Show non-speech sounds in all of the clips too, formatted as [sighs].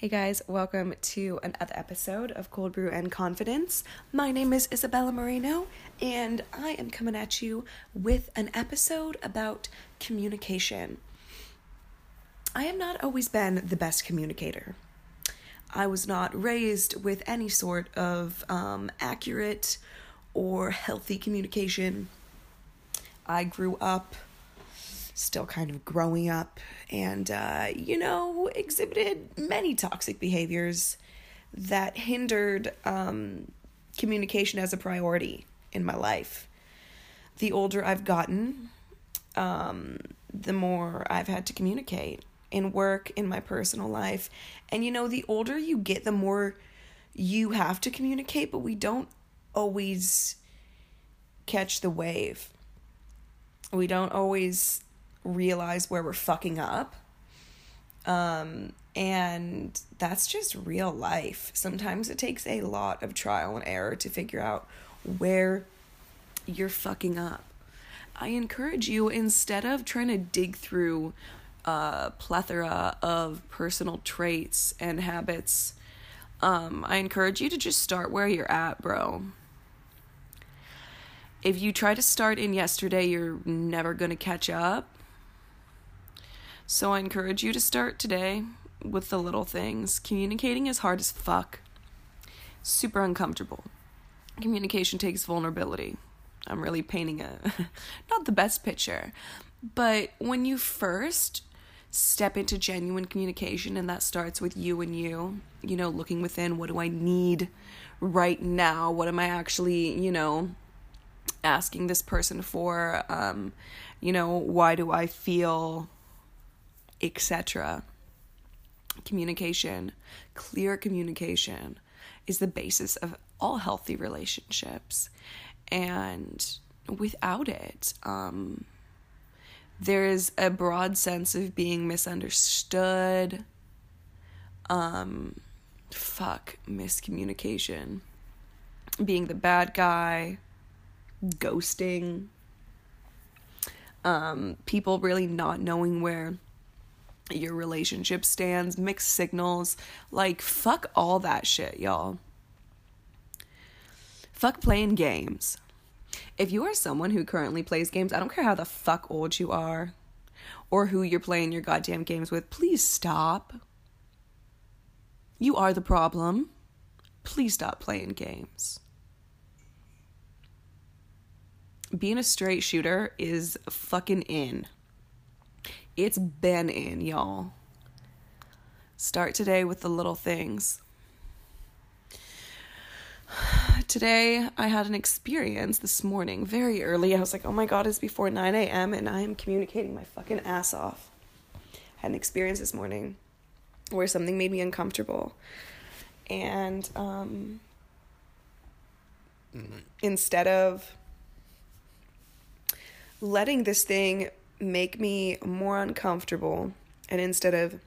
Hey guys, welcome to another episode of Cold Brew and Confidence. My name is Isabella Moreno, and I am coming at you with an episode about communication. I have not always been the best communicator. I was not raised with any sort of um, accurate or healthy communication. I grew up still kind of growing up and, uh, you know, exhibited many toxic behaviors that hindered um, communication as a priority in my life. The older I've gotten, um, the more I've had to communicate in work, in my personal life. And, you know, the older you get, the more you have to communicate, but we don't always catch the wave. We don't always realize where we're fucking up. Um, and that's just real life. Sometimes it takes a lot of trial and error to figure out where you're fucking up. I encourage you, instead of trying to dig through a plethora of personal traits and habits, um, I encourage you to just start where you're at, bro. If you try to start in yesterday, you're never going to catch up. So I encourage you to start today with the little things. Communicating is hard as fuck, super uncomfortable. Communication takes vulnerability. I'm really painting a [laughs] not the best picture, but when you first step into genuine communication and that starts with you and you, you know, looking within, what do I need right now? What am I actually, you know, asking this person for? Um, you know, why do I feel etc. Communication, clear communication, is the basis of all healthy relationships. And without it, um, there is a broad sense of being misunderstood. Um, fuck, miscommunication. Being the bad guy, ghosting, um, people really not knowing where your relationship stands, mixed signals. Like, fuck all that shit, y'all. Fuck playing games. If you are someone who currently plays games, I don't care how the fuck old you are or who you're playing your goddamn games with, please stop. You are the problem. Please stop playing games. Being a straight shooter is fucking in. It's been in, y'all. Start today with the little things. [sighs] Today, I had an experience this morning, very early. I was like, oh my god, it's before 9 a.m., and I am communicating my fucking ass off. I had an experience this morning where something made me uncomfortable. And um, instead of letting this thing make me more uncomfortable and instead of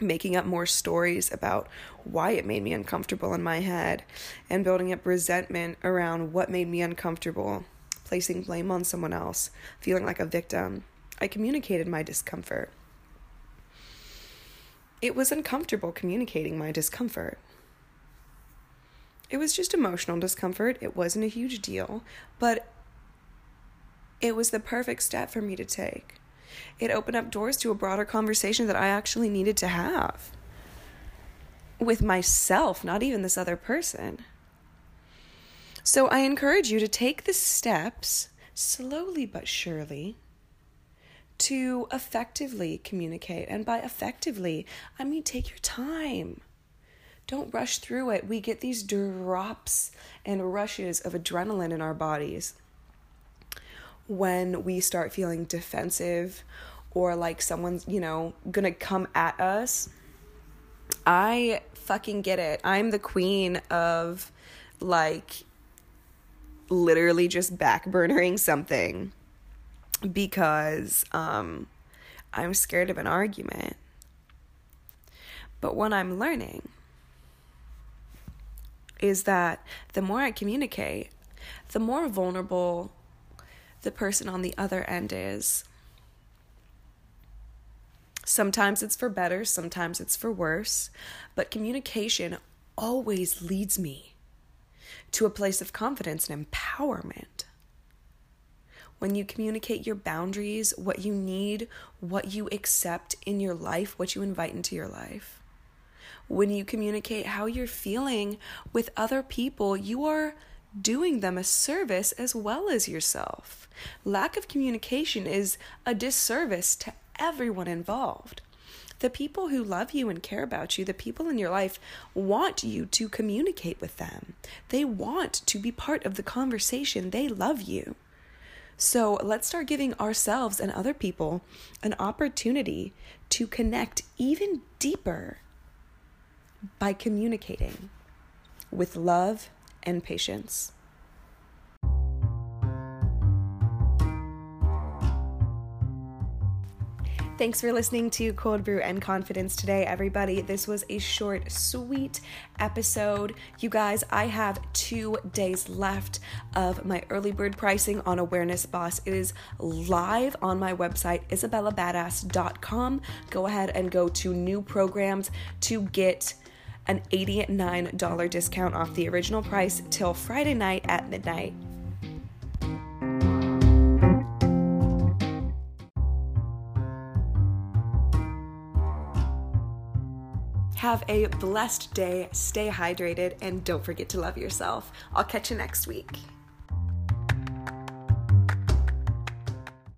making up more stories about why it made me uncomfortable in my head and building up resentment around what made me uncomfortable, placing blame on someone else, feeling like a victim, I communicated my discomfort. It was uncomfortable communicating my discomfort. It was just emotional discomfort. It wasn't a huge deal, but it was the perfect step for me to take. It opened up doors to a broader conversation that I actually needed to have with myself, not even this other person. So I encourage you to take the steps slowly but surely to effectively communicate. And by effectively, I mean take your time. Don't rush through it. We get these drops and rushes of adrenaline in our bodies when we start feeling defensive or like someone's, you know, gonna come at us. I fucking get it. I'm the queen of like literally just backburnering something because um I'm scared of an argument. But what I'm learning is that the more I communicate, the more vulnerable the person on the other end is. Sometimes it's for better, sometimes it's for worse, but communication always leads me to a place of confidence and empowerment. When you communicate your boundaries, what you need, what you accept in your life, what you invite into your life, when you communicate how you're feeling with other people, you are doing them a service as well as yourself. Lack of communication is a disservice to everyone involved. The people who love you and care about you, the people in your life, want you to communicate with them. They want to be part of the conversation. They love you. So let's start giving ourselves and other people an opportunity to connect even deeper by communicating with love and patience. Thanks for listening to Cold Brew and Confidence today, everybody. This was a short, sweet episode. You guys, I have two days left of my early bird pricing on Awareness Boss. It is live on my website, isabellabadass.com. Go ahead and go to new programs to get an $89 discount off the original price till Friday night at midnight. Have a blessed day, stay hydrated, and don't forget to love yourself. I'll catch you next week.